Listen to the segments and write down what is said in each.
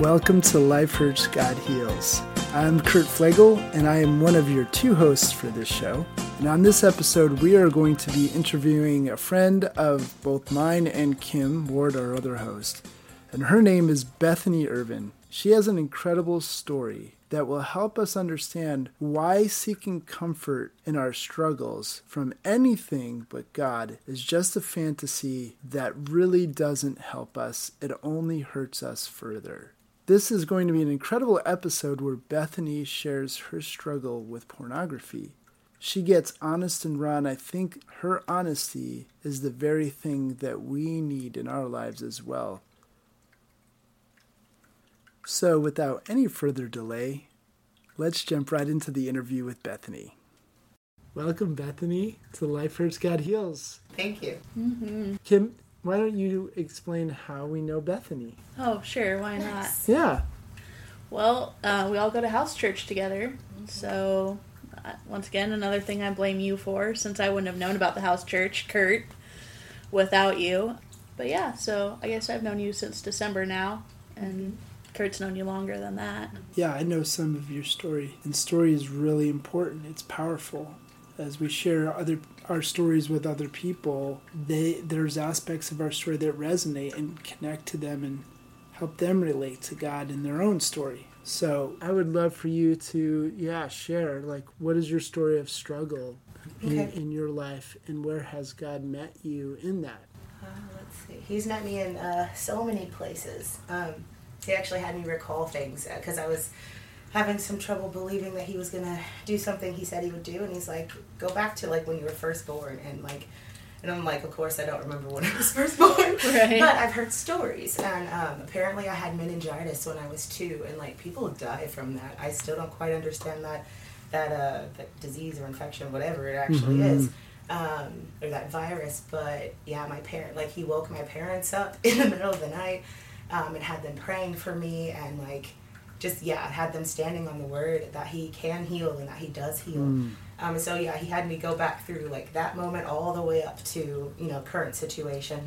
Welcome to Life Hurts, God Heals. I'm Kurt Flegel, and I am one of your two hosts for this show. And on this episode, we are going to be interviewing a friend of both mine and Kim Ward, our other host. And her name is Bethany Irvin. She has an incredible story that will help us understand why seeking comfort in our struggles from anything but God is just a fantasy that really doesn't help us. It only hurts us further. This is going to be an incredible episode where Bethany shares her struggle with pornography. She gets honest and raw, and I think her honesty is the very thing that we need in our lives as well. So, without any further delay, let's jump right into the interview with Bethany. Welcome, Bethany, to Life Hurts, God Heals. Thank you. Mm-hmm. Kim, why don't you explain how we know Bethany? Oh, sure, why not? Yeah. Well, uh, we all go to house church together, so uh, once again, another thing I blame you for, since I wouldn't have known about the house church, Kurt, without you. But yeah, so I guess I've known you since December now, and Kurt's known you longer than that. Yeah, I know some of your story, and story is really important. It's powerful. As we share other our stories with other people, they there's aspects of our story that resonate and connect to them and help them relate to God in their own story. So I would love for you to, yeah, share like what is your story of struggle okay. in, in, your life, and where has God met you in that? Uh, let's see. He's met me in uh, so many places. Um, he actually had me recall things because uh, I was having some trouble believing that he was gonna do something he said he would do, and he's like, "Go back to like when you were first born," and like. And I'm like, of course, I don't remember when I was first born, right. but I've heard stories. And um, apparently, I had meningitis when I was two, and like people die from that. I still don't quite understand that that uh, that disease or infection, whatever it actually mm-hmm. is, um, or that virus. But yeah, my parent, like he woke my parents up in the middle of the night um, and had them praying for me and like just yeah had them standing on the word that he can heal and that he does heal. Mm. um, so yeah he had me go back through like that moment all the way up to you know current situation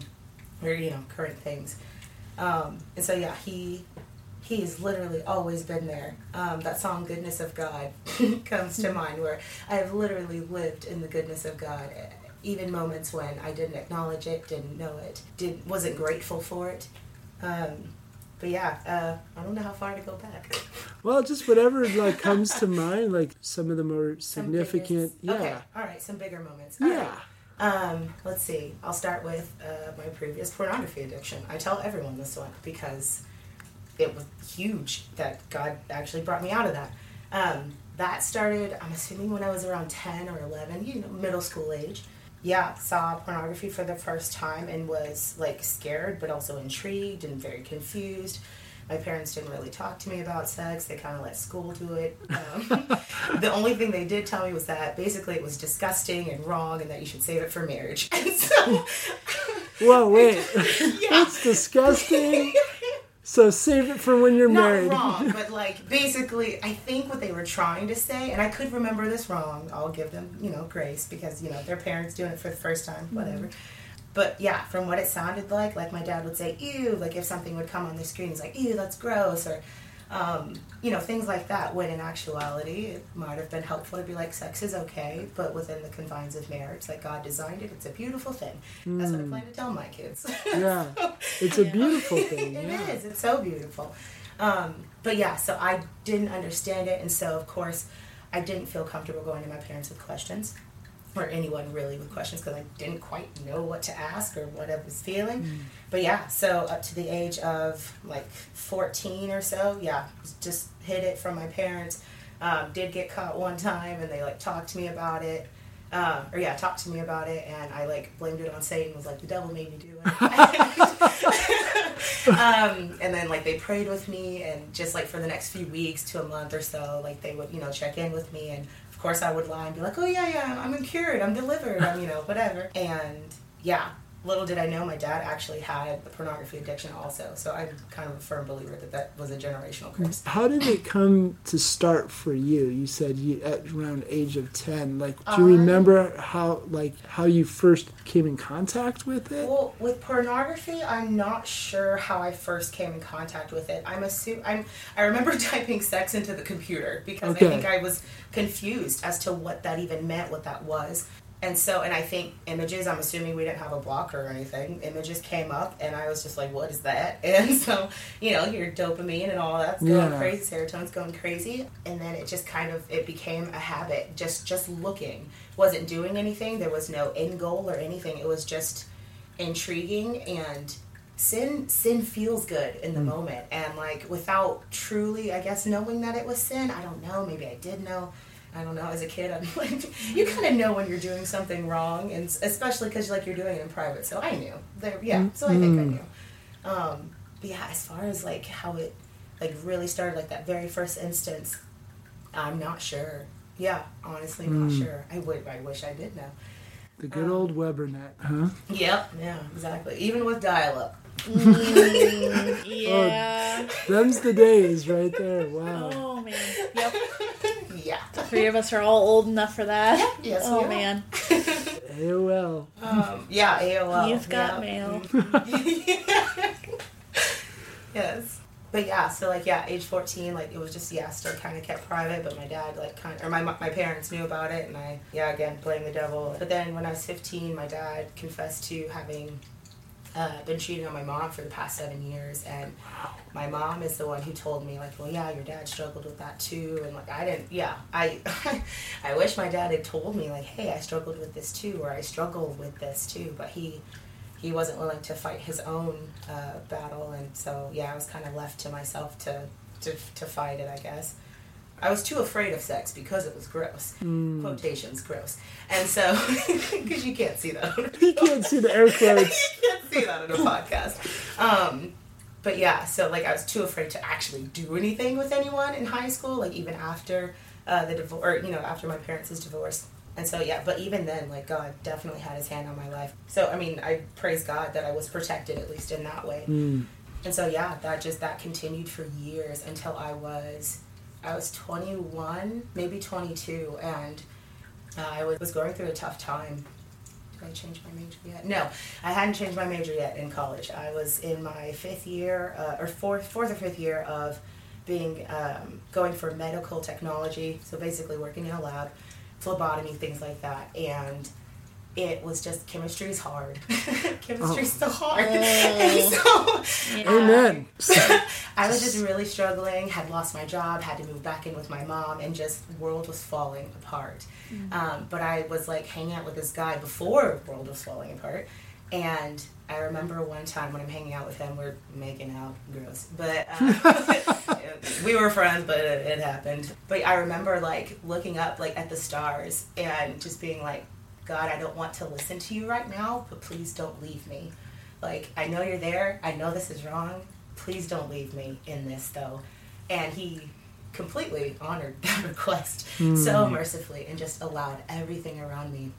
or you know current things. Um, and so yeah he he's literally always been there. Um, that song goodness of god comes to mind where i have literally lived in the goodness of god even moments when i didn't acknowledge it didn't know it did wasn't grateful for it. Um, but yeah, uh, I don't know how far to go back. Well, just whatever like comes to mind, like some of the more significant. yeah. Okay. All right. Some bigger moments. All yeah. Right. Um, let's see. I'll start with uh, my previous pornography addiction. I tell everyone this one because it was huge that God actually brought me out of that. Um, that started, I'm assuming, when I was around 10 or 11, you know, middle school age yeah, saw pornography for the first time and was like scared, but also intrigued and very confused. My parents didn't really talk to me about sex. They kind of let school do it. Um, the only thing they did tell me was that basically it was disgusting and wrong and that you should save it for marriage. And so. Whoa, wait. yeah. That's disgusting. So save it for when you're Not married. wrong, but like basically, I think what they were trying to say, and I could remember this wrong. I'll give them, you know, grace because you know their parents doing it for the first time, mm-hmm. whatever. But yeah, from what it sounded like, like my dad would say, "Ew!" Like if something would come on the screen, he's like, "Ew, that's gross," or um, you know, things like that. When in actuality, it might have been helpful to be like, sex is okay, but within the confines of marriage, like God designed it. It's a beautiful thing. Mm. That's what I plan to tell my kids. Yeah, so, it's a beautiful know, thing. it yeah. is. It's so beautiful. Um, but yeah, so I didn't understand it, and so of course, I didn't feel comfortable going to my parents with questions or anyone really with questions because I didn't quite know what to ask or what I was feeling. Mm. But yeah, so up to the age of like 14 or so, yeah, just hid it from my parents. Um, did get caught one time and they like talked to me about it. Um, or yeah, talked to me about it and I like blamed it on Satan. Was like the devil made me do it. um, and then like they prayed with me and just like for the next few weeks to a month or so, like they would you know check in with me and course, I would lie and be like, "Oh yeah, yeah, I'm cured, I'm delivered, I'm you know whatever." And yeah, little did I know my dad actually had a pornography addiction also. So I'm kind of a firm believer that that was a generational curse. How did it come to start for you? You said you at around age of ten. Like, do you Um, remember how like how you first came in contact with it? Well, with pornography, I'm not sure how I first came in contact with it. I'm assume I'm I remember typing sex into the computer because Okay. I think I was confused as to what that even meant, what that was. And so, and I think images, I'm assuming we didn't have a blocker or anything. Images came up, and I was just like, what is that? And so, you know, your dopamine and all that's going Yeah. crazy, serotonin's going crazy. And then it just kind of, it became a habit, just, just looking. Wasn't doing anything. There was no end goal or anything. It was just intriguing and sin sin feels good in the mm. moment and like without truly i guess knowing that it was sin i don't know maybe i did know i don't know as a kid i'm like you kind of know when you're doing something wrong and especially because like you're doing it in private so i knew there yeah so i think i knew um but yeah as far as like how it like really started like that very first instance i'm not sure yeah honestly not sure i would i wish i did know The good um, old Webernet, huh? yep yeah exactly even with dial-up Mm, yeah. Them's the days right there. Wow. Oh man. Yep. Yeah The three of us are all old enough for that. yes oh we man. AOL. Um, yeah, AOL. You've got yeah. mail. yes. But yeah, so like yeah, age fourteen, like it was just yeah, still kind of kept private. But my dad like kind or my my parents knew about it, and I yeah again playing the devil. But then when I was fifteen, my dad confessed to having uh, been cheating on my mom for the past seven years, and my mom is the one who told me like, well, yeah, your dad struggled with that too, and like I didn't, yeah, I, I wish my dad had told me like, hey, I struggled with this too, or I struggle with this too, but he, he wasn't willing to fight his own uh, battle, and so yeah, I was kind of left to myself to, to to fight it, I guess. I was too afraid of sex because it was gross. Mm. Quotations, gross. And so, because you can't see that. You can't see the air quotes. you can't see that in a podcast. Um, but yeah, so like I was too afraid to actually do anything with anyone in high school, like even after uh, the divorce, you know, after my parents' divorce. And so yeah, but even then, like God definitely had His hand on my life. So I mean, I praise God that I was protected at least in that way. Mm. And so yeah, that just that continued for years until I was I was 21, maybe 22, and uh, I was, going through a tough time. Did I change my major yet? No, I hadn't changed my major yet in college. I was in my fifth year, uh, or fourth, fourth or fifth year of being um, going for medical technology. So basically, working in a lab, phlebotomy, things like that, and it was just chemistry's hard. chemistry's so hard. Oh. so Yeah. Amen. I was just really struggling, had lost my job, had to move back in with my mom, and just world was falling apart. Um, but I was like hanging out with this guy before world was falling apart, and I remember one time when I'm hanging out with him, we're making out, gross, but uh, we were friends, but it, it happened. But I remember like looking up like at the stars and just being like, God, I don't want to listen to you right now, but please don't leave me. Like, I know you're there. I know this is wrong. Please don't leave me in this, though. And he completely honored that request so mercifully and just allowed everything around me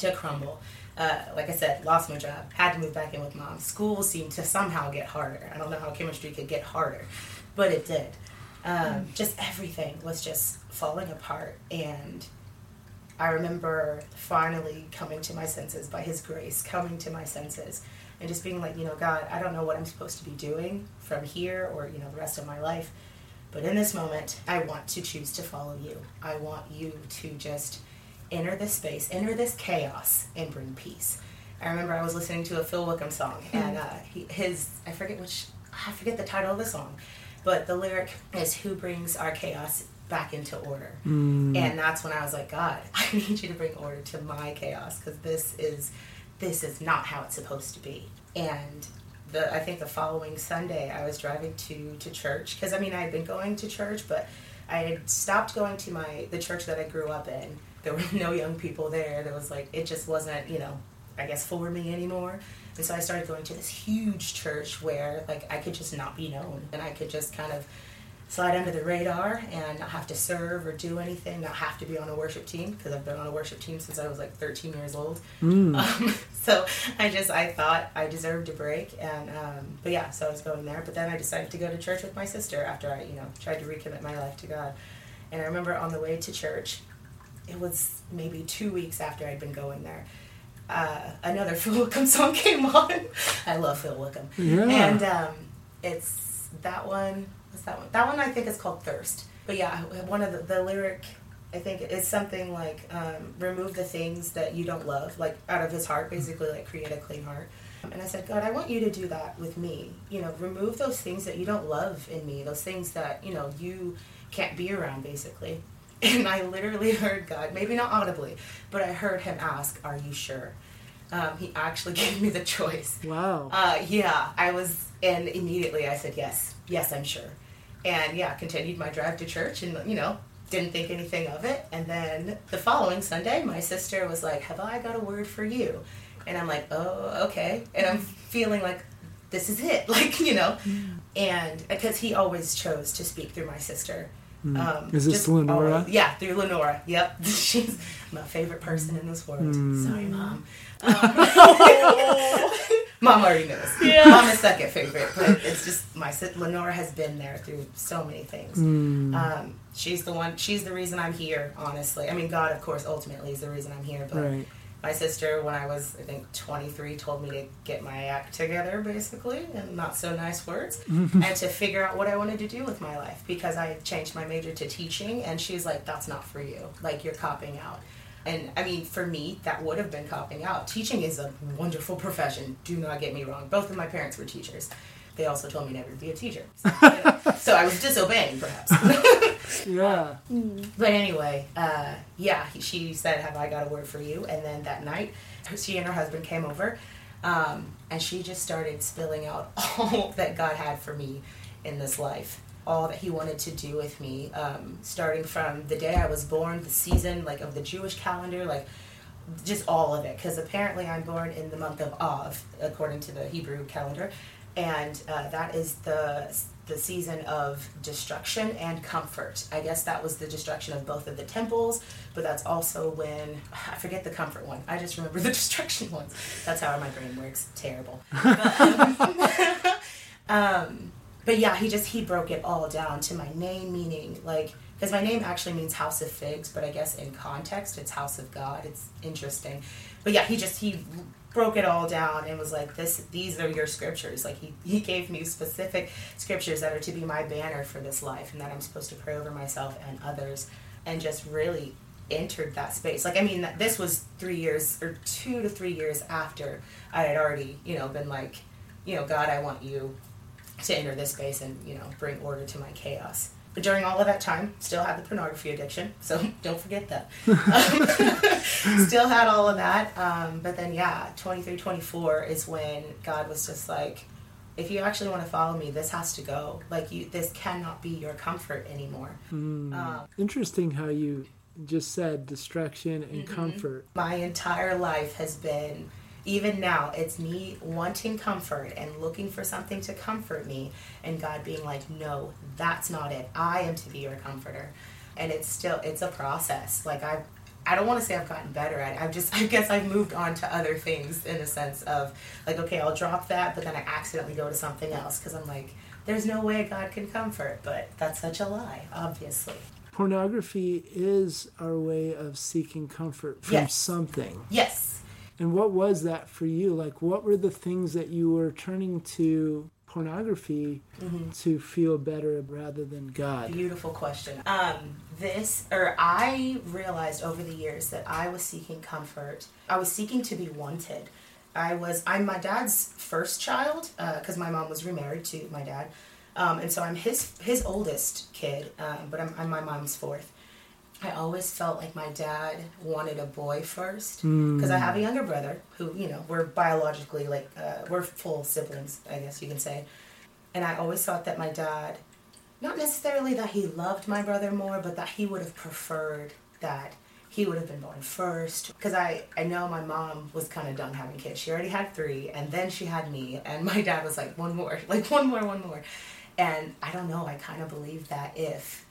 to crumble. Uh, like I said, lost my job, had to move back in with mom. School seemed to somehow get harder. I don't know how chemistry could get harder, but it did. Um, just everything was just falling apart. And I remember finally coming to my senses by His grace, coming to my senses, and just being like, you know, God, I don't know what I'm supposed to be doing from here or, you know, the rest of my life. But in this moment, I want to choose to follow you. I want you to just enter this space, enter this chaos, and bring peace. I remember I was listening to a Phil Wickham song, and uh, he, his, I forget which, I forget the title of the song, but the lyric is, Who brings our chaos back into order? Mm. And that's when I was like, God, I need you to bring order to my chaos because this is this is not how it's supposed to be. And the I think the following Sunday I was driving to to church because I mean I had been going to church, but I had stopped going to my the church that I grew up in. There were no young people there. There was like it just wasn't you know I guess for me anymore. And so I started going to this huge church where like I could just not be known and I could just kind of slide under the radar and not have to serve or do anything, not have to be on a worship team because I've been on a worship team since I was like 13 years old. Mm. Um, so I just I thought I deserved a break, and um, but yeah, so I was going there. But then I decided to go to church with my sister after I you know tried to recommit my life to God. And I remember on the way to church, it was maybe two weeks after I'd been going there. Uh, another Phil Wickham song came on. I love Phil Wickham. Yeah. And um, it's that one. What's that one? That one I think is called Thirst. But yeah, one of the, the lyric I think is something like um, remove the things that you don't love, like out of his heart, basically like create a clean heart. And I said, God, I want you to do that with me. You know, remove those things that you don't love in me, those things that you know you can't be around, basically. And I literally heard God, maybe not audibly, but I heard him ask, Are you sure? Um, he actually gave me the choice. Wow. Uh, yeah, I was, and immediately I said, Yes, yes, I'm sure. And yeah, continued my drive to church and, you know, didn't think anything of it. And then the following Sunday, my sister was like, Have I got a word for you? And I'm like, Oh, okay. And I'm feeling like, this is it, like you know, and because he always chose to speak through my sister. Mm. Um, Is this Lenora? always- yeah, through Lenora. Yep, she's my favorite person in this world. Mm. Sorry, mom. mom already knows. Yeah. Mom is second favorite, but it's just my si- Lenora has been there through so many things. Mm. Um, she's the one. She's the reason I'm here. Honestly, I mean, God, of course, ultimately is the reason I'm here. But right. my sister, when I was, I think, 23, told me to get my act together, basically, in not so nice words, and to figure out what I wanted to do with my life because I changed my major to teaching, and she's like, that's not for you. Like, you're copping out. And I mean, for me, that would have been copping out. Teaching is a wonderful profession. Do not get me wrong. Both of my parents were teachers. They also told me never to be a teacher. So, so I was disobeying, perhaps. Yeah. But anyway, uh, yeah, she said, "Have I got a word for you?" And then that night, she and her husband came over, um, and she just started spilling out all that God had for me in this life, all that He wanted to do with me, um, starting from the day I was born, the season like of the Jewish calendar, like just all of it. Because apparently, I'm born in the month of Av, according to the Hebrew calendar, and uh, that is the the season of destruction and comfort. I guess that was the destruction of both of the temples, but that's also when I forget the comfort one. I just remember the destruction ones. That's how my brain works. Terrible. But, um, um, but yeah, he just he broke it all down to my name meaning like because my name actually means house of figs, but I guess in context it's house of God. It's interesting. But yeah, he just he broke it all down and was like this these are your scriptures like he, he gave me specific scriptures that are to be my banner for this life and that i'm supposed to pray over myself and others and just really entered that space like i mean this was three years or two to three years after i had already you know been like you know god i want you to enter this space and you know bring order to my chaos but during all of that time still had the pornography addiction so don't forget that still had all of that um, but then yeah 23 24 is when god was just like if you actually want to follow me this has to go like you this cannot be your comfort anymore Mm. Um, Interesting how you just said distraction and Mm-hmm. comfort. my entire life has been even now it's me wanting comfort and looking for something to comfort me and god being like no that's not it. I am to be your comforter. And it's still it's a process. Like i i don't want to say i've gotten better at it. I've just i guess i've moved on to other things in a sense of like okay i'll drop that but then i accidentally go to something else because i'm like there's no way god can comfort but that's such a lie obviously. Pornography is our way of seeking comfort from Yes. something. yes And what was that for you? Like, what were the things that you were turning to pornography Mm-hmm. to feel better rather than God? Beautiful question. Um, this, or I realized over the years that I was seeking comfort. I was seeking to be wanted. I was, I'm my dad's first child because my mom was remarried to my dad, um, and so I'm his his oldest kid, um, but I'm, I'm my mom's fourth. I always felt like my dad wanted a boy first because I have a younger brother who, you know, we're biologically like uh, we're full siblings, I guess you can say. And I always thought that my dad, not necessarily that he loved my brother more, but that he would have preferred that he would have been born first. Because I, I know my mom was kind of done having kids. She already had three, and then she had me, and my dad was like, one more, like one more, one more. And I don't know, I kind of believe that if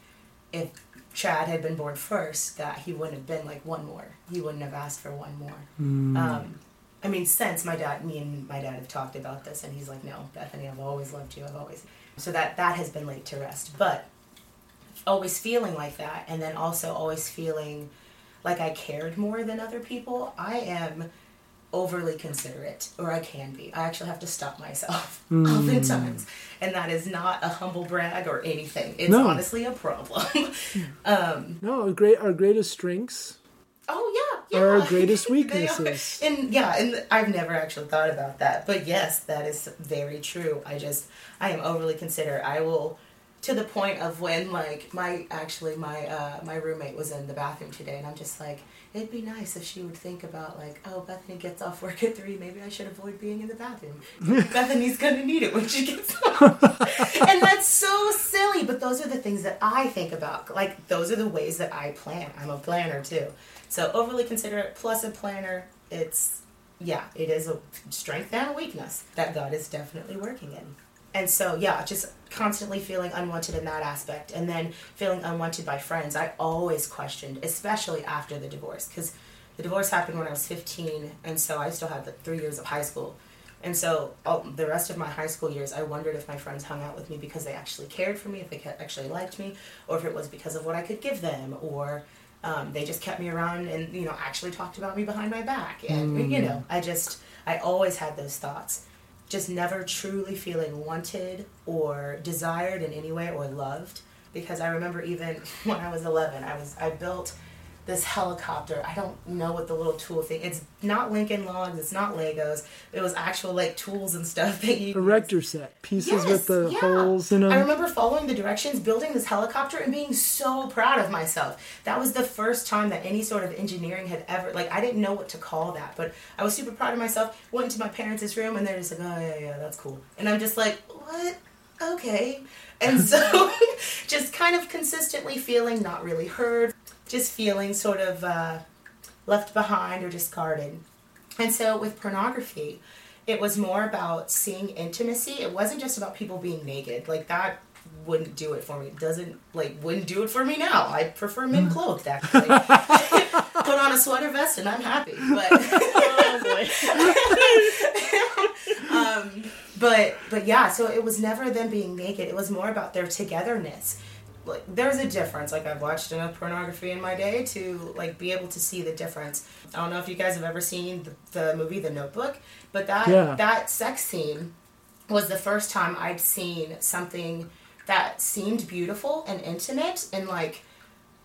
if Chad had been born first, that he wouldn't have been like one more. He wouldn't have asked for one more. Mm. Um, I mean, since my dad, me and my dad have talked about this, and he's like, "No, Bethany, I've always loved you. I've always." So that that has been laid to rest. But always feeling like that, and then also always feeling like I cared more than other people. I am overly considerate, or I can be. I actually have to stop myself Mm. oftentimes, and that is not a humble brag or anything. It's No. honestly a problem. um, no, great. Our greatest strengths oh yeah, yeah. are our greatest weaknesses. And yeah, and I've never actually thought about that. But yes, that is very true. I just I am overly considerate. I will to the point of when like my actually my uh my roommate was in the bathroom today and I'm just like it'd be nice if she would think about like oh Bethany gets off work at 3 maybe I should avoid being in the bathroom. Bethany's to need it when she gets home. and that's so silly, but those are the things that I think about. Like those are the ways that I plan. I'm a planner too. So overly considerate plus a planner, it's yeah, it is a strength and a weakness that God is definitely working in. And so yeah, just constantly feeling unwanted in that aspect and then feeling unwanted by friends. I always questioned, especially after the divorce cuz the divorce happened when I was 15 and so I still had the 3 years of high school. And so all, the rest of my high school years, I wondered if my friends hung out with me because they actually cared for me, if they actually liked me, or if it was because of what I could give them, or um, they just kept me around and you know actually talked about me behind my back. And you know, I just I always had those thoughts, just never truly feeling wanted or desired in any way or loved. Because I remember even when I was 11, I was I built this helicopter. I don't know what the little tool thing. It's not Lincoln Logs. It's not Legos. It was actual like tools and stuff that you. Erector set pieces with the yeah. holes in them. I remember following the directions, building this helicopter, and being so proud of myself. That was the first time that any sort of engineering had ever like I didn't know what to call that, but I was super proud of myself. Went into my parents' room, and they're just like, "Oh yeah, yeah, that's cool," and I'm just like, "What? Okay." And so, just kind of consistently feeling not really heard, just feeling sort of uh, left behind or discarded. And so with pornography, it was more about seeing intimacy. It wasn't just about people being naked. Like that wouldn't do it for me. It doesn't like wouldn't do it for me now. I prefer men clothed actually. Put on a sweater vest and I'm happy. But Oh um, but but yeah, so it was never them being naked. It was more about their togetherness. Like there's a difference. Like I've watched enough pornography in my day to like be able to see the difference. I don't know if you guys have ever seen the, the movie The Notebook, but that Yeah. that sex scene was the first time I'd seen something that seemed beautiful and intimate and like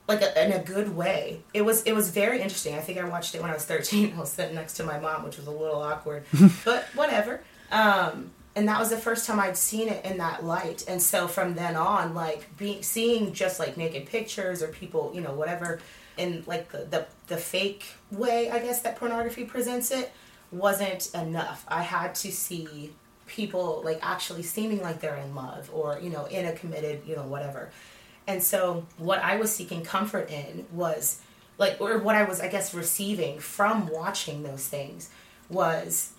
like a, in a good way. It was it was very interesting. I think I watched it when I was 13. I was sitting next to my mom, which was a little awkward, but whatever. Um, and that was the first time I'd seen it in that light. And so from then on, like being seeing just like naked pictures or people, you know, whatever, in like the the, the fake way, I guess that pornography presents it, wasn't enough. I had to see people like actually seeming like they're in love or you know in a committed you know whatever and so what I was seeking comfort in was like or what I was I guess receiving from watching those things was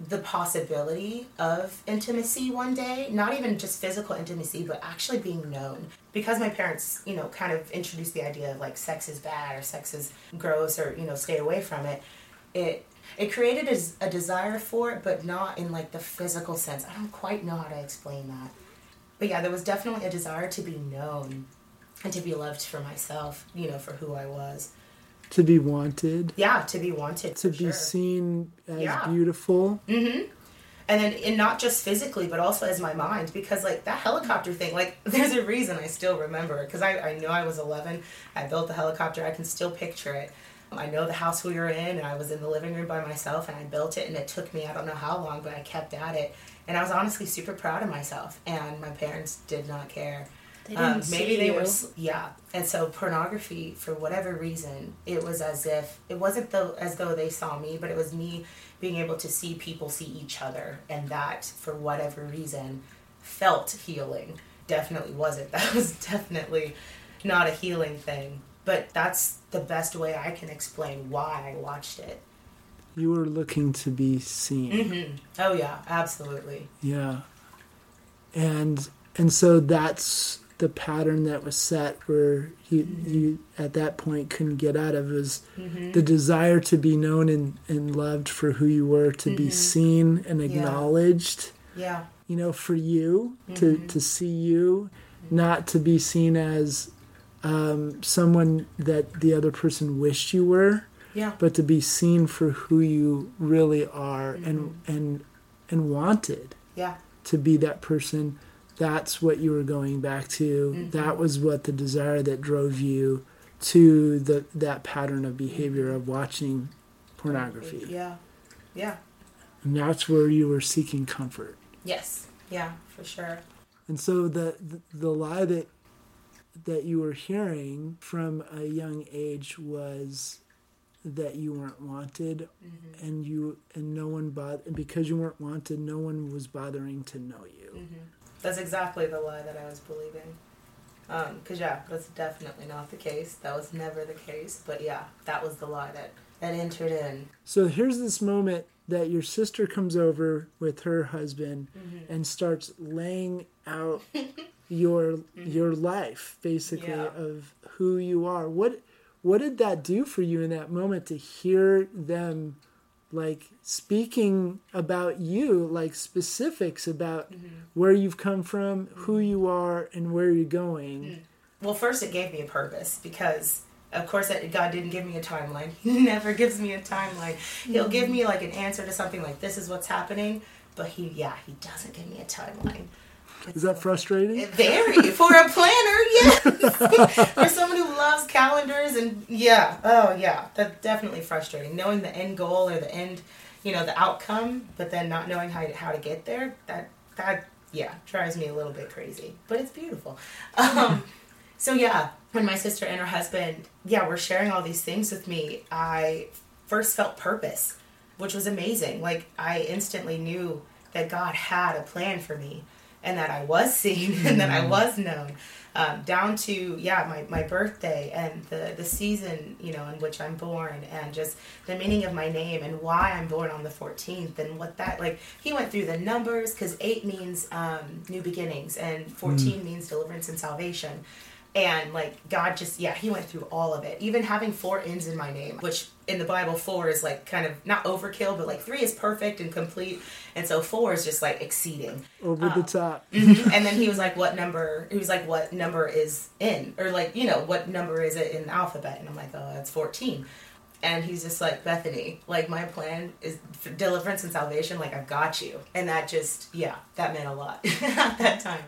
the possibility of intimacy one day, not even just physical intimacy, but actually being known. Because my parents, you know, kind of introduced the idea of like sex is bad or sex is gross or, you know, stay away from it, it it created a, a desire for it, but not in like the physical sense. I don't quite know how to explain that. But yeah, there was definitely a desire to be known and to be loved for myself, you know, for who I was. To be wanted, Yeah, to be wanted. to be sure. seen as Yeah. beautiful. Mm-hmm. And then, and not just physically, but also as my mind, because like that helicopter thing, like there's a reason I still remember it, because I, I know I was 11, I built the helicopter, I can still picture it. I know the house we were in, and I was in the living room by myself, and I built it, and it took me I don't know how long, but I kept at it, and I was honestly super proud of myself, and my parents did not care. They didn't Um, maybe see they you. were yeah. And so pornography for whatever reason it was as if it wasn't though as though they saw me but it was me being able to see people see each other. And that for whatever reason felt healing. Definitely wasn't. That was definitely not a healing thing. But that's the best way i can explain why i watched it. You were looking to be seen. hmm oh yeah. Absolutely. Yeah. And and so that's the pattern that was set where you Mm-hmm. you at that point couldn't get out of was the desire to be known and, and loved for who you were to be seen and Mm-hmm. Yeah. acknowledged Yeah. you know for you to Mm-hmm. to see you not to be seen as um, someone that the other person wished you were Yeah. but to be seen for who you really are and Mm-hmm. and and wanted Yeah. to be that person that's what you were going back to Mm-hmm. that was what the desire that drove you to the that pattern of behavior of watching pornography Yeah. Yeah. and that's where you were seeking comfort Yes. Yeah, for sure. and so the the, the lie that that you were hearing from a young age was that you weren't wanted Mm-hmm. and you and no one bothered because you weren't wanted no one was bothering to know you Mm-hmm. That's exactly the lie that I was believing. Because, yeah, that's definitely not the case. That was never the case. But, yeah, that was the lie that, that entered in. So here's this moment that your sister comes over with her husband Mm-hmm. and starts laying out your your life basically Yeah. of who you are. What what did that do for you in that moment to hear them like speaking about you, like specifics about Mm-hmm. where you've come from, who you are, and where you're going? Well, first, it gave me a purpose because, of course, God didn't give me a timeline. He never gives me a timeline. He'll give me like an answer to something like this is what's happening, but he, yeah, he doesn't give me a timeline. Is that frustrating? Very for a planner, yes. for someone who loves calendars and yeah, oh yeah, that's definitely frustrating. Knowing the end goal or the end, you know, the outcome, but then not knowing how to, how to get there. That that yeah drives me a little bit crazy, but it's beautiful. Um, so yeah, when my sister and her husband, yeah, were sharing all these things with me, I first felt purpose, which was amazing. Like I instantly knew that God had a plan for me and that I was seen and that I was known. Um, down to yeah my, my birthday and the, the season you know in which I'm born and just the meaning of my name and why I'm born on the 14th and what that like he went through the numbers because 8 means um, new beginnings and 14 means deliverance and salvation. And like God just yeah he went through all of it. Even having four ends in my name which in the Bible four is like kind of not overkill but like three is perfect and complete and so four is just like exceeding. Over the top. Mhm. and then he was like what number he was like what number is in? Or like you know what number is it in the alphabet? And i'm like oh that's 14 and he's just like bethany like my plan is for deliverance and salvation like i've got you. And that just yeah that meant a lot at that time.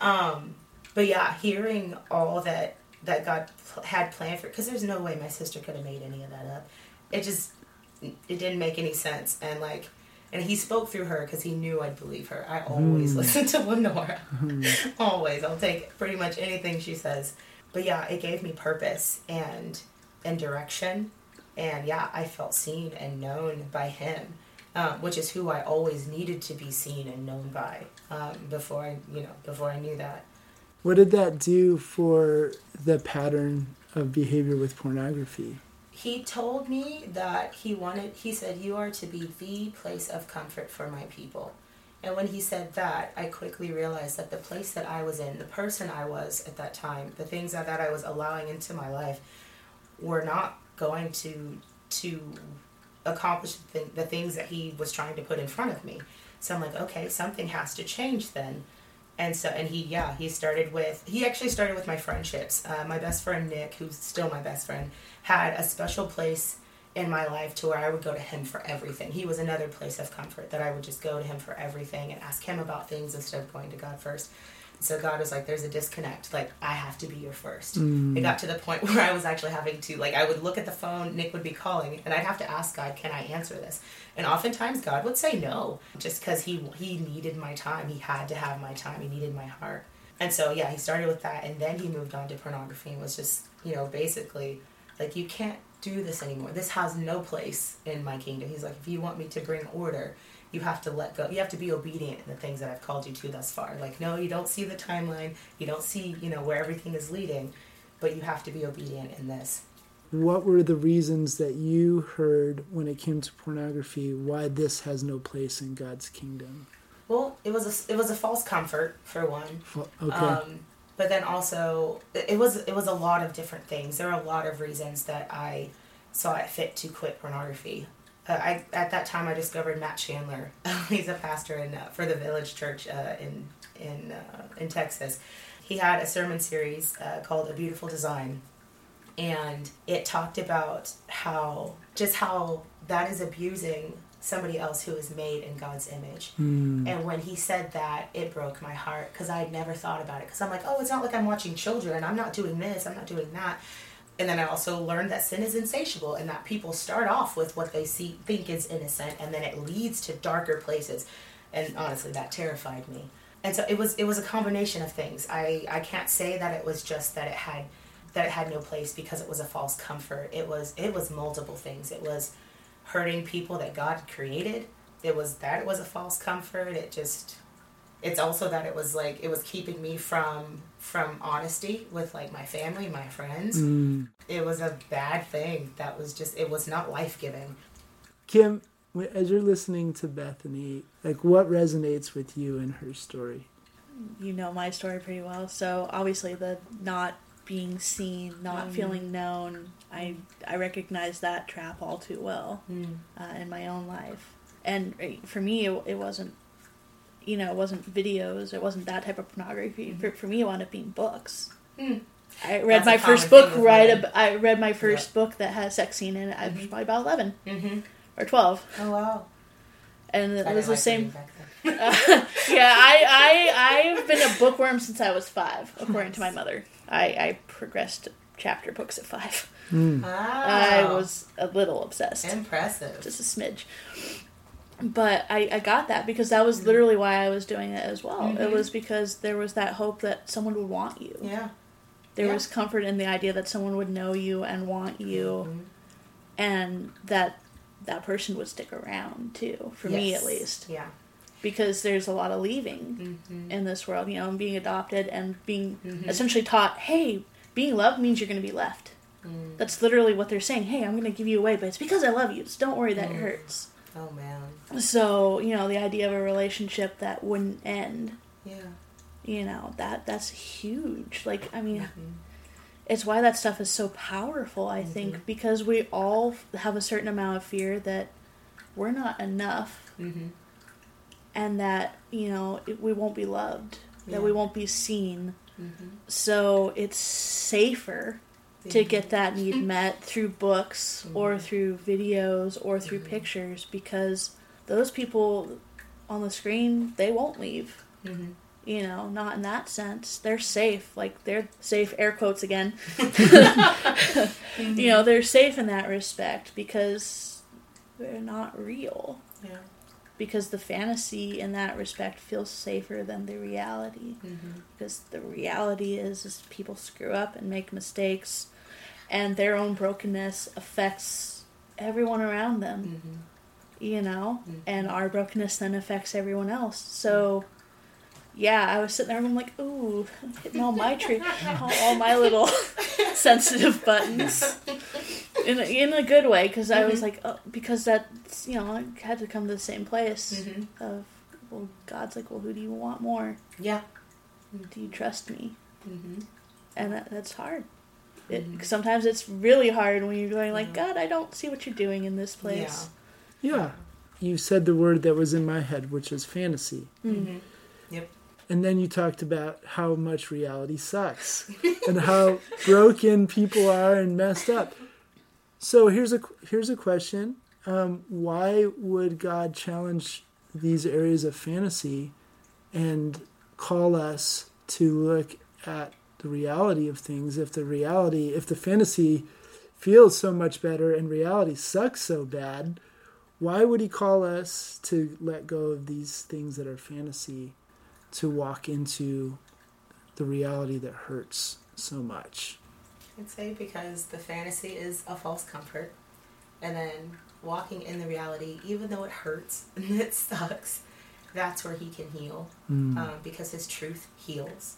Um but yeah hearing all that that god had planned for because there's no way my sister could have made any of that up it just it didn't make any sense and like and he spoke through her because he knew I'd believe her. I always listen to Lenora. always. I'll take pretty much anything she says. But yeah, it gave me purpose and and direction. And yeah, I felt seen and known by him, um, which is who I always needed to be seen and known by um, before I, you know, before I knew that. What did that do for the pattern of behavior with pornography? he told me that he wanted he said you are to be the place of comfort for my people. And when he said that i quickly realized that the place that i was in the person i was at that time the things that, i was allowing into my life were not going to to accomplish the, the things that he was trying to put in front of me. So i'm like okay something has to change then and so and he yeah he started with he actually started with my friendships. Uh, my best friend nick who's still my best friend had a special place in my life to where i would go to him for everything. He was another place of comfort that i would just go to him for everything and ask him about things instead of going to god first so god was like there's a disconnect. Like i have to be your first. Mm. It got to the point where i was actually having to like i would look at the phone nick would be calling and i'd have to ask god can i answer this? And oftentimes god would say no just because he he needed my time. He had to have my time. He needed my heart. And so yeah he started with that and then he moved on to pornography and was just you know basically like you can't do this anymore. This has no place in my kingdom. He's like if you want me to bring order you have to let go you have to be obedient in the things that i've called you to thus far like no you don't see the timeline you don't see you know where everything is leading but you have to be obedient in this What were the reasons that you heard when it came to pornography why this has no place in God's kingdom? Well, it was a it was a false comfort for one. Okay. Um, but then also it was it was a lot of different things. There were a lot of reasons that I saw it fit to quit pornography. Uh, I at that time I discovered Matt Chandler. He's a pastor in uh, for the Village Church uh, in in uh, in Texas. He had a sermon series uh, called "A Beautiful Design," and it talked about how just how that is abusing somebody else who is made in God's image. Hmm. And when he said that, it broke my heart because I had never thought about it. Because I'm like, oh, it's not like I'm watching children. I'm not doing this. I'm not doing that. And then I also learned that sin is insatiable and that people start off with what they see think is innocent and then it leads to darker places. And honestly, that terrified me. And so it was it was a combination of things. I, I can't say that it was just that it had that it had no place because it was a false comfort. It was it was multiple things. It was hurting people that God created. It was that it was a false comfort. It just it's also that it was like it was keeping me from from honesty with like my family, my friends. Mm. It was a bad thing. That was just it was not life-giving. Kim, as you're listening to Bethany, like what resonates with you in her story? You know my story pretty well, so obviously the not being seen, not Mhm. feeling known, I I recognize that trap all too well uh, in my own life. And uh, for me, it, it wasn't, you know, it wasn't videos, it wasn't that type of pornography. For, for me, it wound up being books. Hmm. I read That's my first book right. Ab- I read my first book that has sex scene in it. I was Mhm. probably about eleven Mm-hmm. or twelve, Oh wow. and it I was the like same. reading back then. yeah, I, I, I've been a bookworm since I was five, according to my mother. I, I progressed chapter books at five. Mm. I was a little obsessed, impressive. just a smidge. But I, I got that because that Mm-hmm. was literally why I was doing it as well. It Mhm. was because there was that hope that someone would want you. yeah. There Yeah. was comfort in the idea that someone would know you and want you, Mhm. and that that person would stick around too. For me, at least, Yeah. because there's a lot of leaving. Mm-hmm. in this world, you know, and being adopted and being Mhm. essentially taught, hey, being loved means you're going to be left. Mm. That's literally what they're saying. Hey, I'm going to give you away, but it's because I love you. So don't worry that it Mm. hurts. Oh man. So, you know, the idea of a relationship that wouldn't end, Yeah. you know, that that's huge. Like, I mean, Mhm. it's why that stuff is so powerful, I think, Mhm. because we all have a certain amount of fear that we're not enough Mhm. and that, you know, we won't be loved, that we won't be seen. Mhm. So it's safer to get that need met through books or Mhm. through videos or through Mhm. pictures because those people on the screen they won't leave Mhm. you know not in that sense they're safe like they're safe air quotes again you know they're safe in that respect because they're not real Yeah. because the fantasy in that respect feels safer than the reality Mhm. because the reality is is people screw up and make mistakes and their own brokenness affects everyone around them Mhm. you know Mhm. and our brokenness then affects everyone else so yeah i was sitting there and i'm like ooh hitting all my tree all, all my little sensitive buttons in a, in a good way because i was Mhm. like oh, because that's you know i had to come to the same place Mhm. of well god's like well who do you want more Yeah. do you trust me Mhm. and that, that's hard. It, Mhm. Sometimes it's really hard when you're going like, God, I don't see what you're doing in this place. Yeah. You said the word that was in my head, which is fantasy. Mm. Mhm. And then you talked about how much reality sucks and how broken people are and messed up. So here's a here's a question: um, Why would God challenge these areas of fantasy and call us to look at the reality of things? If the reality, if the fantasy feels so much better and reality sucks so bad, why would He call us to let go of these things that are fantasy? to walk into the reality that hurts so much. I'd say because the fantasy is a false comfort, and then walking in the reality, even though it hurts and it sucks, that's where he can heal Mm. um, because his truth heals.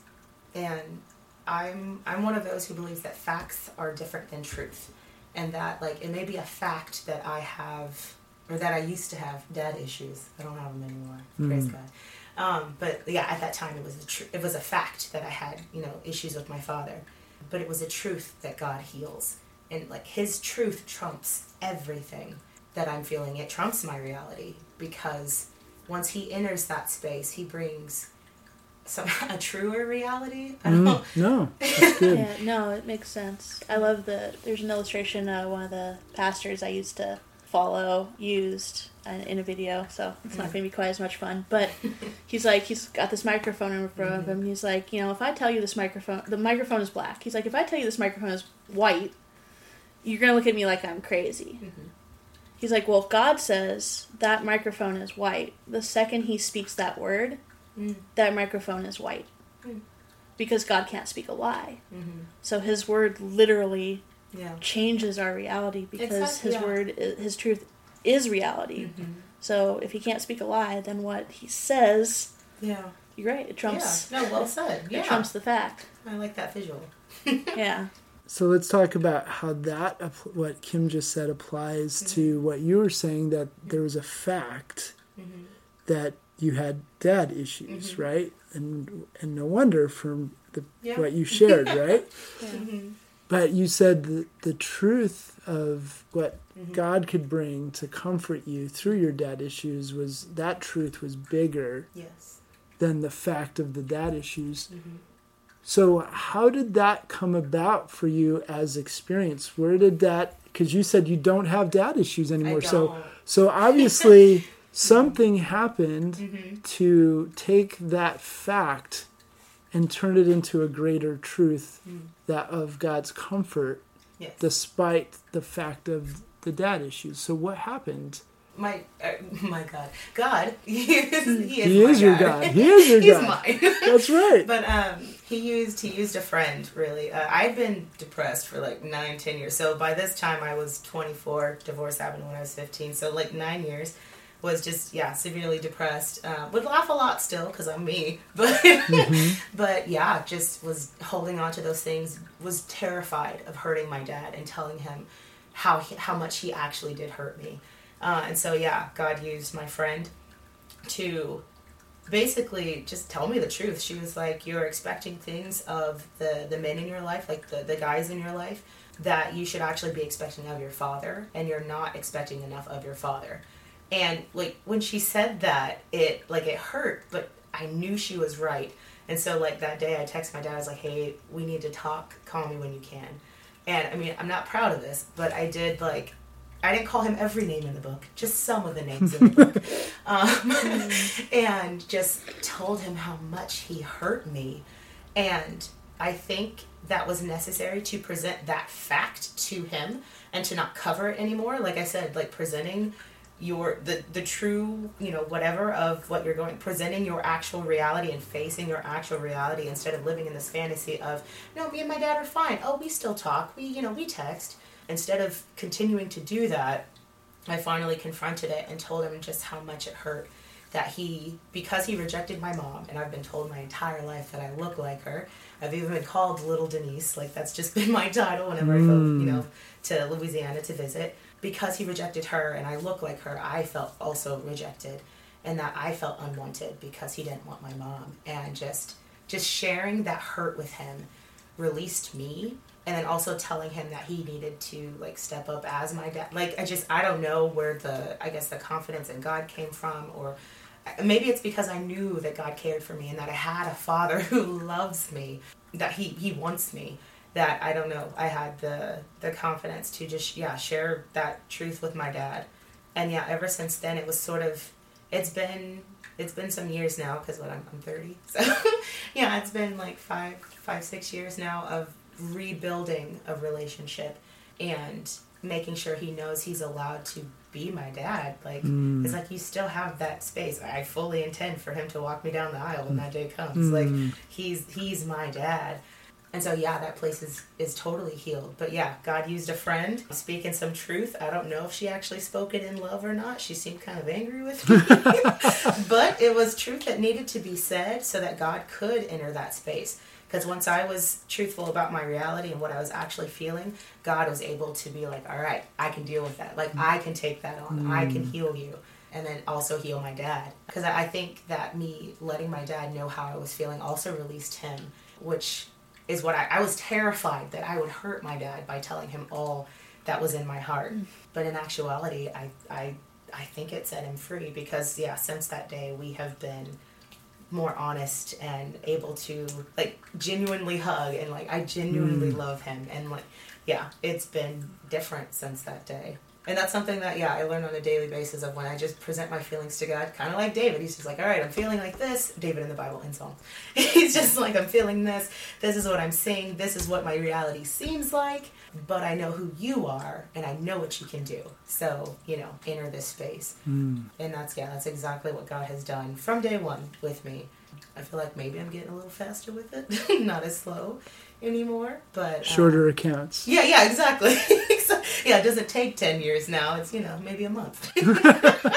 And I'm I'm one of those who believes that facts are different than truth, and that like it may be a fact that I have or that I used to have dad issues. I don't have them anymore. Praise Mm. God. Um, but yeah, at that time it was a tr- it was a fact that I had you know issues with my father, but it was a truth that God heals, and like His truth trumps everything that I'm feeling. It trumps my reality because once He enters that space, He brings some a truer reality. I don't know. Mm, no, good. Yeah, no, it makes sense. I love the. There's an illustration uh, one of the pastors I used to follow used uh, in a video, so it's not going to be quite as much fun. But he's like, he's got this microphone in front of him. He's like, you know, if I tell you this microphone, the microphone is black. He's like, if I tell you this microphone is white, you're going to look at me like I'm crazy. Mhm. He's like, well, if God says that microphone is white, the second he speaks that word, Mm. that microphone is white. Mm. Because God can't speak a lie. Mhm. So his word literally Yeah. changes our reality because Exactly, his yeah. word, i- his truth is reality. Mhm. So if he can't speak a lie, then what he says, Yeah. you're right, it trumps. Yeah. No, well said. Yeah. It trumps the fact. I like that visual. Yeah. So let's talk about how that what Kim just said applies to what you were saying that there was a fact Mhm. that you had dad issues, Mhm. right? And and no wonder from the Yeah. what you shared, right? yeah. Mhm. But you said the, the truth of what Mhm. God could bring to comfort you through your dad issues was that truth was bigger Yes. than the fact of the dad issues. Mhm. So how did that come about for you as experience? Where did that because you said you don't have dad issues anymore. I So don't. so obviously something happened Mhm. to take that fact and turn it into a greater truth Mm. that of God's comfort Yes. despite the fact of the dad issues. So what happened? my uh, my God, God, he is, he is, He is your God. He is your He's God. mine. That's right. But um, he used he used a friend really. Uh, I've been depressed for like nine, ten years. So by this time I was 24. Divorce happened when I was 15. So like nine years was just yeah severely depressed. Uh, would laugh a lot still because I'm me, but but yeah, just was holding on to those things. Was terrified of hurting my dad and telling him how he, how much he actually did hurt me. Uh, and so yeah, God used my friend to basically just tell me the truth. She was like, You're expecting things of the, the men in your life, like the, the guys in your life, that you should actually be expecting of your father, and you're not expecting enough of your father. And like when she said that, it like it hurt, but I knew she was right. And so like that day I texted my dad, I was like, Hey, we need to talk, call me when you can. And I mean, I'm not proud of this, but I did like I didn't call him every name in the book, just some of the names in the book. Um, and just told him how much he hurt me. And I think that was necessary to present that fact to him and to not cover it anymore. Like I said, like presenting your the the true you know whatever of what you're going presenting your actual reality and facing your actual reality instead of living in this fantasy of no me and my dad are fine. Oh we still talk. We you know we text. Instead of continuing to do that i finally confronted it and told him just how much it hurt that he because he rejected my mom and i've been told my entire life that i look like her. I've even been called little denise. Like that's just been my title whenever i go you mm. know to louisiana to visit because he rejected her and i look like her i felt also rejected and that i felt unwanted because he didn't want my mom. And just just sharing that hurt with him released me and then also telling him that he needed to like step up as my dad. Like i just i don't know where the i guess the confidence in god came from or uh, maybe it's because i knew that god cared for me and that i had a father who loves me that he he wants me that i don't know i had the the confidence to just yeah share that truth with my dad. And yeah ever since then it was sort of it's been it's been some years now because what I'm, I'm 30 so yeah it's been like five five six years now of rebuilding a relationship and making sure he knows he's allowed to be my dad. Like Mm. it's like you still have that space. I fully intend for him to walk me down the aisle when that day comes. Like Mm. he's he's my dad and so yeah that place is is totally healed. But yeah god used a friend. Speaking some truth. I don't know if she actually spoke it in love or not. She seemed kind of angry with me. But it was truth that needed to be said so that god could enter that space. Because once i was truthful about my reality and what i was actually feeling god was able to be like all right i can deal with that. Like i can take that on. I can mm. heal you and then also heal my dad. Because I think that me letting my dad know how I was feeling also released him, which is what I, I was terrified that I would hurt my dad by telling him all that was in my heart. Mm. But in actuality, I, I, I think it set him free because, yeah, since that day, we have been more honest and able to like genuinely hug and like I genuinely mm. love him and like yeah, it's been different since that day. And that's something that yeah, I learn on a daily basis of when I just present my feelings to God, kind of like David. He's just like, "All right, I'm feeling like this." David in the Bible in Psalm. He's just like, "I'm feeling this. This is what I'm seeing. This is what my reality seems like, but I know who you are and I know what you can do." So, you know, enter this space. Mm. And that's yeah, that's exactly what God has done from day one with me. I feel like maybe I'm getting a little faster with it, not as slow anymore. But um, Shorter accounts. yeah, yeah, exactly. yeah, it doesn't take ten years now. It's you know maybe a month.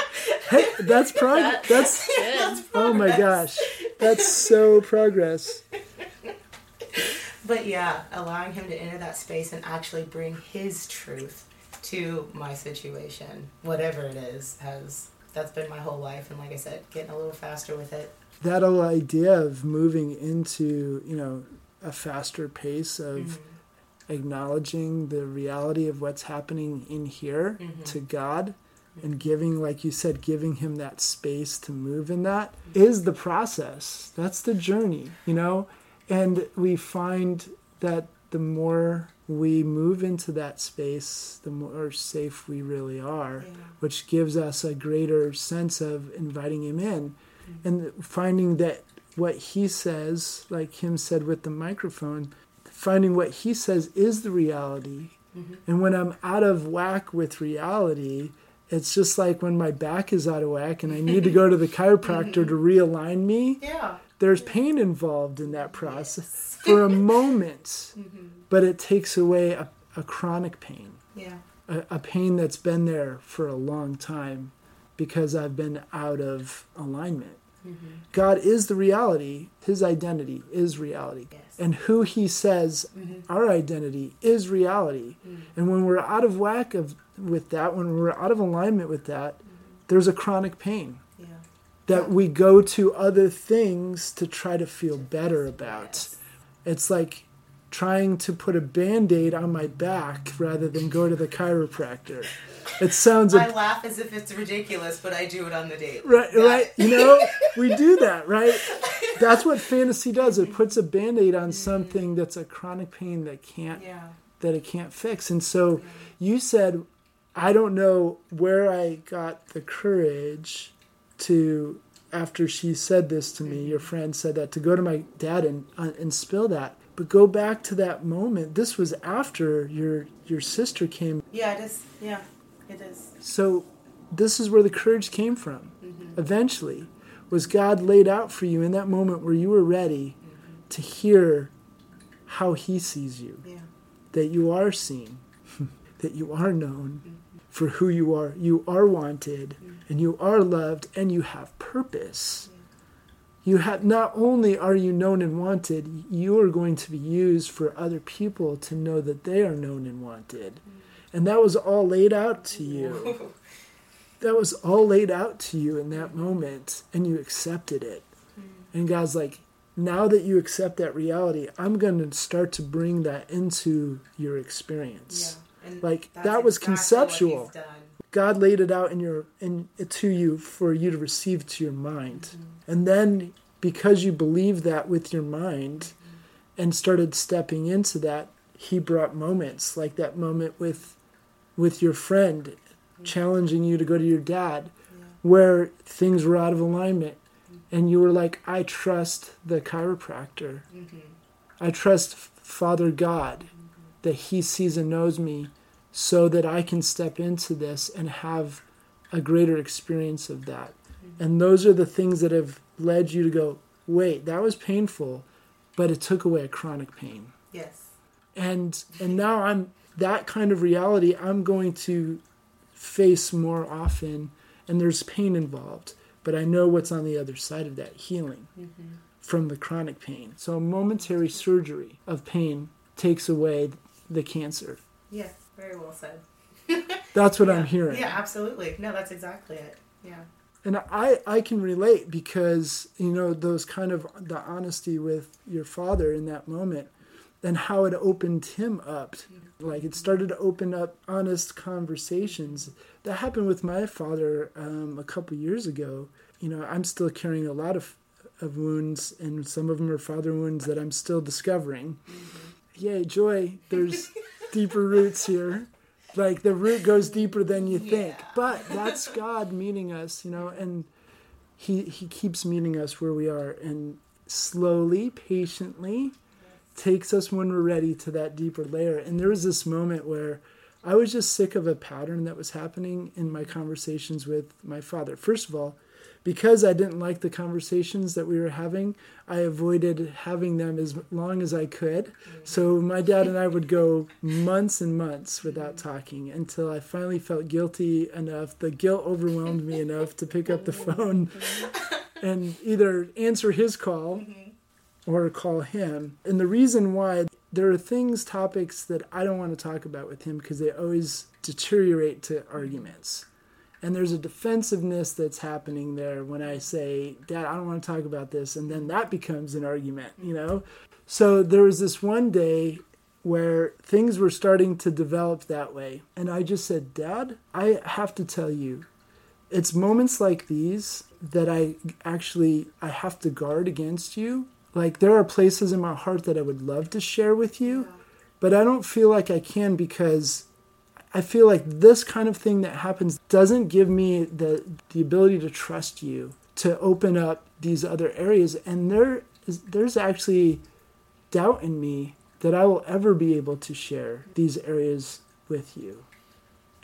Hey, that's progress. That- That's Good. oh my gosh, that's so progress. But yeah, allowing him to enter that space and actually bring his truth to my situation, whatever it is, has that's been my whole life. And like I said, getting a little faster with it. That whole idea of moving into you know a faster pace of Mhm. acknowledging the reality of what's happening in here Mhm. to God and giving, like you said, giving Him that space to move in that is the process. That's the journey, you know? And we find that the more we move into that space, the more safe we really are, Yeah. which gives us a greater sense of inviting Him in and finding that what He says, like Him said with the microphone, finding what He says is the reality. Mhm. And when I'm out of whack with reality, it's just like when my back is out of whack and I need to go to the chiropractor to realign me. Yeah. There's pain involved in that process for a moment, Mhm. but it takes away a, a chronic pain, Yeah. a, a pain that's been there for a long time because I've been out of alignment. Mhm. God is the reality, His identity is reality. Yes. And who He says Mhm. our identity is reality. Mm. And when we're out of whack of with that, when we're out of alignment with that, there's a chronic pain Yeah. that we go to other things to try to feel better about. Yes. It's like trying to put a band-aid on my back rather than go to the chiropractor. It sounds I laugh as if it's ridiculous, but I do it on the date. right, Yeah. right. You know, we do that, right? That's what fantasy does. It puts a band-aid on mm-hmm. something that's a chronic pain that can't Yeah. that it can't fix. And so mm-hmm. you said, I don't know where I got the courage to, after she said this to me, your mm-hmm. friend said that, to go to my dad and, uh, and spill that. But go back to that moment. This was after your your sister came. Yeah, it is. Yeah, it is. So this is where the courage came from. Mm-hmm. Eventually, was God laid out for you in that moment where you were ready mm-hmm. to hear how He sees you Yeah. that you are seen, that you are known mm-hmm. for who you are. You are wanted, and you are loved, and you have purpose. You have not only are you known and wanted, you are going to be used for other people to know that they are known and wanted. And that was all laid out to you. That was all laid out to you in that moment, and you accepted it. And God's like, now that you accept that reality, I'm going to start to bring that into your experience. Yeah. Like, that was exactly conceptual. God laid it out in your in to you for you to receive to your mind. And then because you believed that with your mind and started stepping into that, he brought moments like that moment with with your friend challenging you to go to your dad Yeah. where things were out of alignment and you were like I trust the chiropractor. Mhm. I trust Father God that He sees and knows me so that I can step into this and have a greater experience of that. And those are the things that have led you to go, wait, that was painful, but it took away a chronic pain. Yes. And and now I'm that kind of reality I'm going to face more often and there's pain involved, but I know what's on the other side of that healing Mm-hmm. from the chronic pain. So a momentary surgery of pain takes away the cancer. Yeah. Very well said. That's what yeah. I'm hearing. Yeah, absolutely. No, that's exactly it. Yeah. And I, I can relate because, you know, those kind of the honesty with your father in that moment and how it opened him up. Like it started to open up honest conversations. That happened with my father um, a couple years ago. You know, I'm still carrying a lot of, of wounds, and some of them are father wounds that I'm still discovering. Yay, joy. There's deeper roots here like the root goes deeper than you think but that's god meeting us you know and he he keeps meeting us where we are and slowly patiently takes us when we're ready to that deeper layer and there was this moment where i was just sick of a pattern that was happening in my conversations with my father first of all because I didn't like the conversations that we were having, I avoided having them as long as I could. So my dad and I would go months and months without talking until I finally felt guilty enough. The guilt overwhelmed me enough to pick up the phone and either answer his call mm-hmm. Or call him. And the reason why there are things, topics that I don't want to talk about with him because they always deteriorate to arguments. And there's a defensiveness that's happening there when I say, Dad, I don't want to talk about this. And then that becomes an argument, you know? So there was this one day where things were starting to develop that way. And I just said, Dad, I have to tell you, it's moments like these that I actually I have to guard against you. Like there are places in my heart that I would love to share with you, but I don't feel like I can because I feel like this kind of thing that happens doesn't give me the the ability to trust you to open up these other areas and there is there's actually doubt in me that I will ever be able to share these areas with you.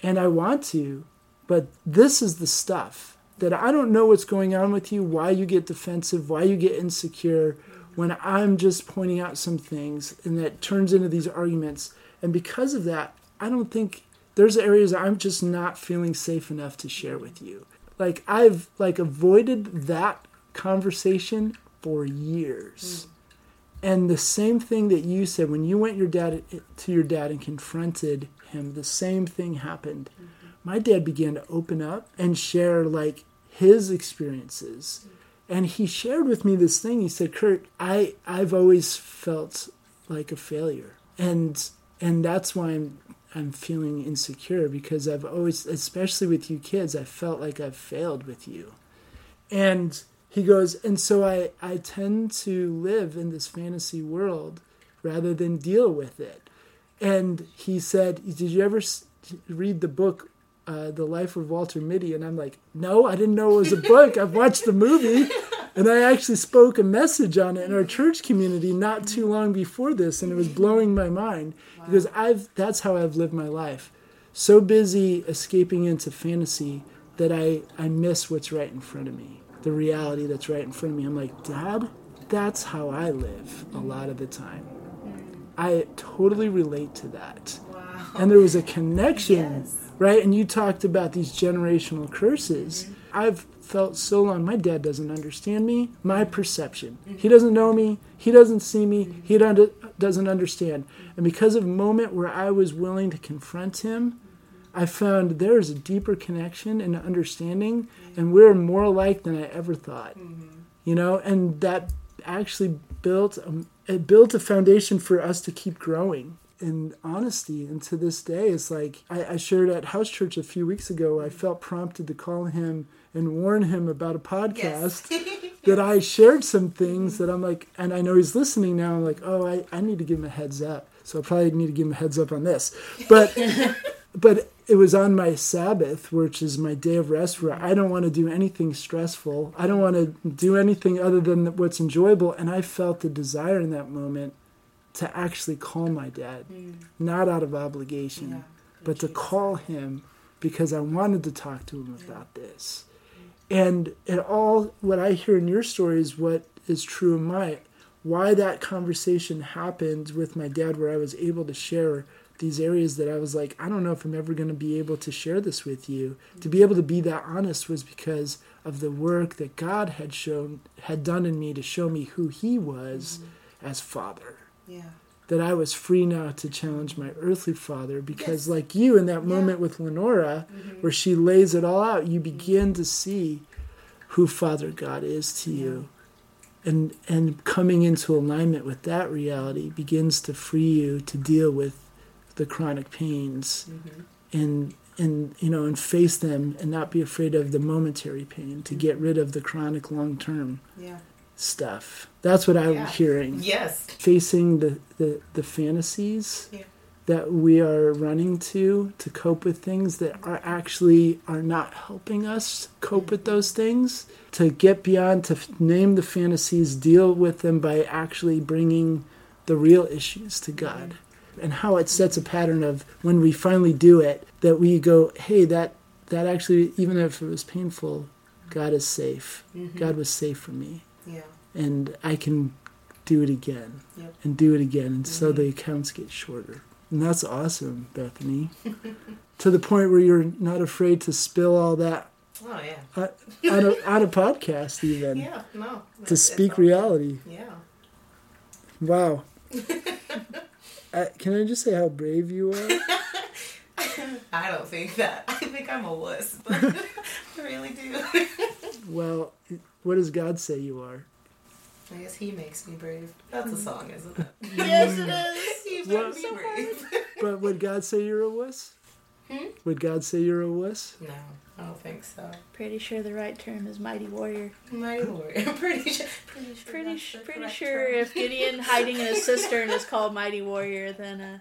And I want to, but this is the stuff that I don't know what's going on with you, why you get defensive, why you get insecure when I'm just pointing out some things and that turns into these arguments. And because of that, I don't think there's areas I'm just not feeling safe enough to share with you. Like I've like avoided that conversation for years. Mm. And the same thing that you said when you went your dad to your dad and confronted him, the same thing happened. Mm-hmm. My dad began to open up and share like his experiences. Mm. And he shared with me this thing. He said, "Kurt, I I've always felt like a failure." And and that's why I'm I'm feeling insecure because I've always especially with you kids, I felt like I've failed with you. And he goes, and so I, I tend to live in this fantasy world rather than deal with it. And he said, Did you ever read the book, uh, The Life of Walter Mitty? And I'm like, No, I didn't know it was a book. I've watched the movie. And I actually spoke a message on it in our church community not too long before this, and it was blowing my mind because I've that's how I've lived my life. So busy escaping into fantasy that I, I miss what's right in front of me, the reality that's right in front of me. I'm like, Dad, that's how I live a lot of the time. I totally relate to that. Wow. And there was a connection, Yes. Right? And you talked about these generational curses. Mm-hmm. I've felt so long, my dad doesn't understand me, my perception. He doesn't know me, he doesn't see me, mm-hmm. he don't, doesn't understand. And because of a moment where I was willing to confront him, I found there is a deeper connection and understanding, mm-hmm. and we're more alike than I ever thought. You know, and that actually built a, it built a foundation for us to keep growing in honesty. And to this day, it's like I, I shared at house church a few weeks ago. I felt prompted to call him and warn him about a podcast that I shared some things that I'm like, and I know he's listening now. I'm like, oh, I, I need to give him a heads up. So I probably need to give him a heads up on this. But but it was on my Sabbath, which is my day of rest, where I don't want to do anything stressful. I don't want to do anything other than what's enjoyable. And I felt the desire in that moment to actually call my dad, mm. not out of obligation, Yeah. but to call him because I wanted to talk to him about this. And it all, what I hear in your story is what is true in my, why that conversation happened with my dad, where I was able to share these areas that I was like, I don't know if I'm ever going to be able to share this with you. To be able to be that honest was because of the work that God had shown, had done in me to show me who He was mm-hmm. as Father. Yeah. that I was free now to challenge my earthly father because, Yes. like you, in that Yeah. moment with Lenora, Mhm. where she lays it all out, you begin to see who Father God is to you. And, and coming into alignment with that reality begins to free you to deal with the chronic pains Mhm. and and you know and face them and not be afraid of the momentary pain to get rid of the chronic long term Yeah. Stuff. That's what i'm Yeah. hearing. Yes. facing the, the the fantasies Yeah. that we are running to to cope with things that are actually are not helping us cope with mm-hmm. those things. To get beyond to f- name the fantasies deal with them by actually bringing the real issues to mm-hmm. god. And how it sets a pattern of when we finally do it that we go hey that that actually even if it was painful mm-hmm. god is safe. Mhm. god was safe for me Yeah. and I can do it again Yep. and do it again, and so Mhm. the accounts get shorter. And that's awesome, Bethany. to the point where you're not afraid to spill all that Oh yeah. on a, on a podcast, even Yeah. No. to speak all- reality. Yeah. Wow. uh, can I just say how brave you are? I don't think that. I think I'm a wuss, but I really do. well, what does God say you are? I guess he makes me brave. That's a song, isn't it? Yes, it is. he What? makes me So brave. But would God say you're a wuss? Hmm? Would God say you're a wuss? No, I don't think so. Pretty sure the right term is mighty warrior. Mighty warrior. Pretty sure. Pretty sure. Pretty that's sh- the pretty sure term. if Gideon hiding in his cistern is called mighty warrior, then uh,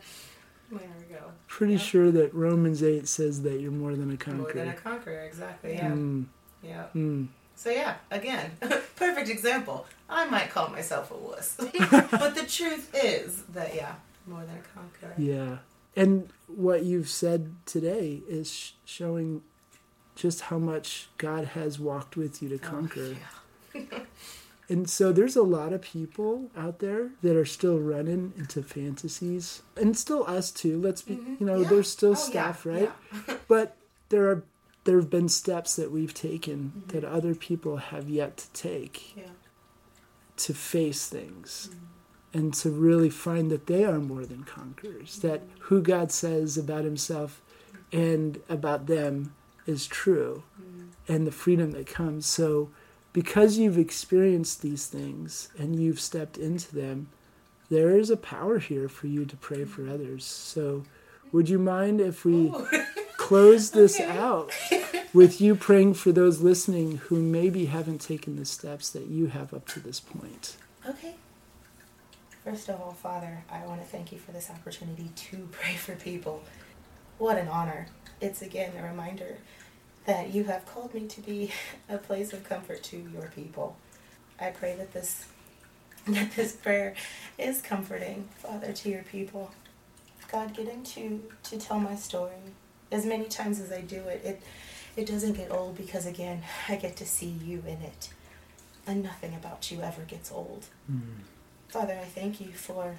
There we go. Pretty Yeah. sure that Romans 8 says that you're more than a conqueror. More than a conqueror, exactly. Yeah. Mm, Yeah. mm. So yeah, again, perfect example. I might call myself a wuss, but the truth is that yeah, more than a conqueror. Yeah. And what you've said today is sh- showing just how much God has walked with you to Oh, conquer. yeah. And so there's a lot of people out there that are still running into fantasies. And still us too. Let's be, Mhm. you know, Yeah. there's still Oh, stuff, yeah, right? yeah. But there are there have been steps that we've taken Mhm. that other people have yet to take to face things Mm-hmm. and to really find that they are more than conquerors, that who God says about himself and about them is true, Mm. and the freedom that comes. So, because you've experienced these things and you've stepped into them, there is a power here for you to pray for others. So, would you mind if we oh. close this Okay. out with you praying for those listening who maybe haven't taken the steps that you have up to this point? Okay. First of all, Father, I want to thank you for this opportunity to pray for people. What an honor. It's again a reminder that you have called me to be a place of comfort to your people. I pray that this that this prayer is comforting, Father, to your people. God, getting to to tell my story as many times as I do it, it it doesn't get old because again, I get to see you in it. And nothing about you ever gets old. Hmm. Father, I thank you for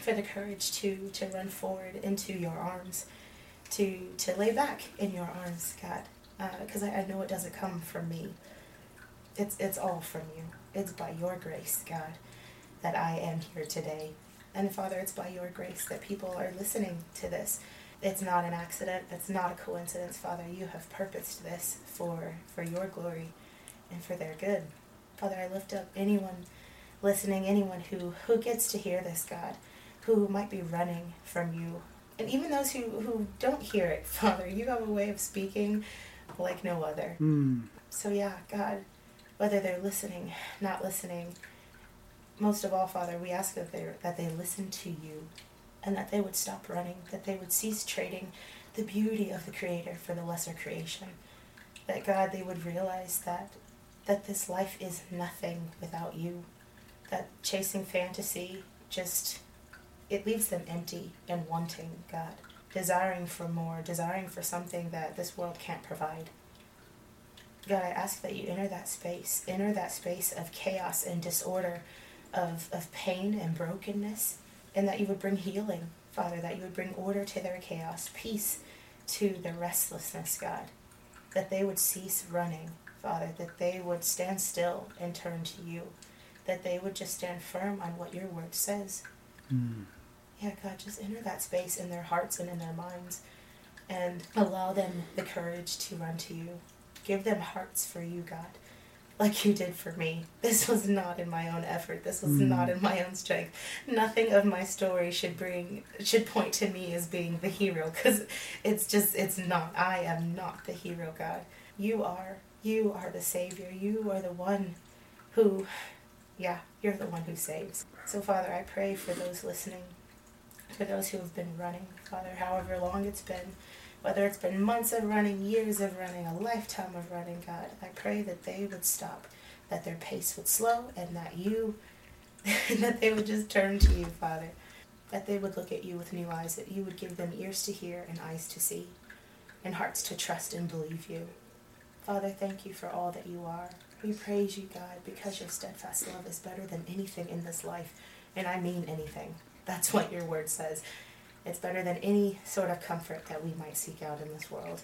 for the courage to to run forward into your arms, to to lay back in your arms, God, Uh, because I, I know it doesn't come from me. It's it's all from you. It's by your grace, God, that I am here today, and Father, it's by your grace that people are listening to this. It's not an accident. It's not a coincidence, Father. You have purposed this for for your glory and for their good. Father, I lift up anyone listening, anyone who, who gets to hear this, God, who might be running from you. And even those who, who don't hear it, Father, you have a way of speaking like no other. Mm. So, yeah, God, whether they're listening, not listening, most of all, Father, we ask that they, that they listen to you and that they would stop running, that they would cease trading the beauty of the Creator for the lesser creation. That, God, they would realize that, that this life is nothing without you that chasing fantasy just it leaves them empty and wanting god desiring for more desiring for something that this world can't provide god i ask that you enter that space enter that space of chaos and disorder of, of pain and brokenness and that you would bring healing father that you would bring order to their chaos peace to their restlessness god that they would cease running father that they would stand still and turn to you that they would just stand firm on what your word says. Mm. Yeah, God, just enter that space in their hearts and in their minds and allow them the courage to run to you. Give them hearts for you, God, like you did for me. This was not in my own effort. This was Mm. not in my own strength. Nothing of my story should bring should point to me as being the hero cuz it's just it's not. I am not the hero, God. You are. You are the savior. You are the one who yeah, you're the one who saves. So Father, I pray for those listening for those who have been running, Father, however long it's been, whether it's been months of running, years of running, a lifetime of running, God, I pray that they would stop, that their pace would slow, and that you, that they would just turn to you, Father, that they would look at you with new eyes, that you would give them ears to hear and eyes to see, and hearts to trust and believe you. Father, thank you for all that you are. We praise you, God, because your steadfast love is better than anything in this life, and I mean anything. That's what your word says. It's better than any sort of comfort that we might seek out in this world.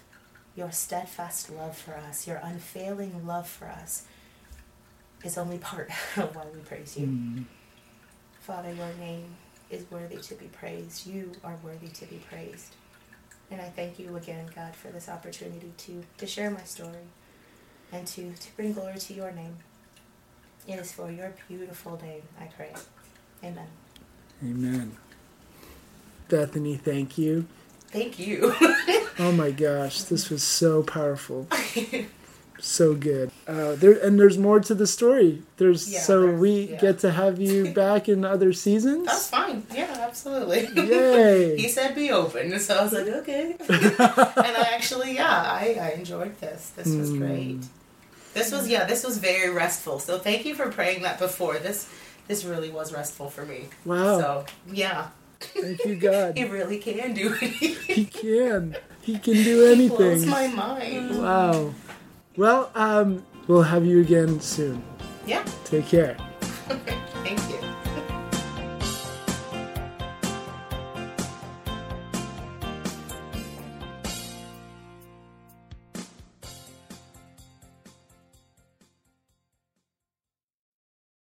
Your steadfast love for us, your unfailing love for us, is only part of why we praise you. Mm. Father, your name is worthy to be praised. You are worthy to be praised. And I thank you again, God, for this opportunity to, to share my story and to, to bring glory to your name. It is for your beautiful name, I pray. Amen. Amen. Bethany, thank you. Thank you. Oh my gosh, this was so powerful. so good. Uh, there and there's more to the story. There's Yeah, so there's- we yeah. get to have you back in other seasons. That's fine. Yeah, absolutely. Yay! he said be open, so I was like, okay. and I actually, yeah, I, I enjoyed this. This was Mm. great. This was, yeah, this was very restful. So thank you for praying that before. This, this really was restful for me. Wow! So yeah, Thank you, God. he really can do it. He can. He can do He blows anything. my mind. Wow. Well, um, we'll have you again soon. Yeah. Take care. Okay.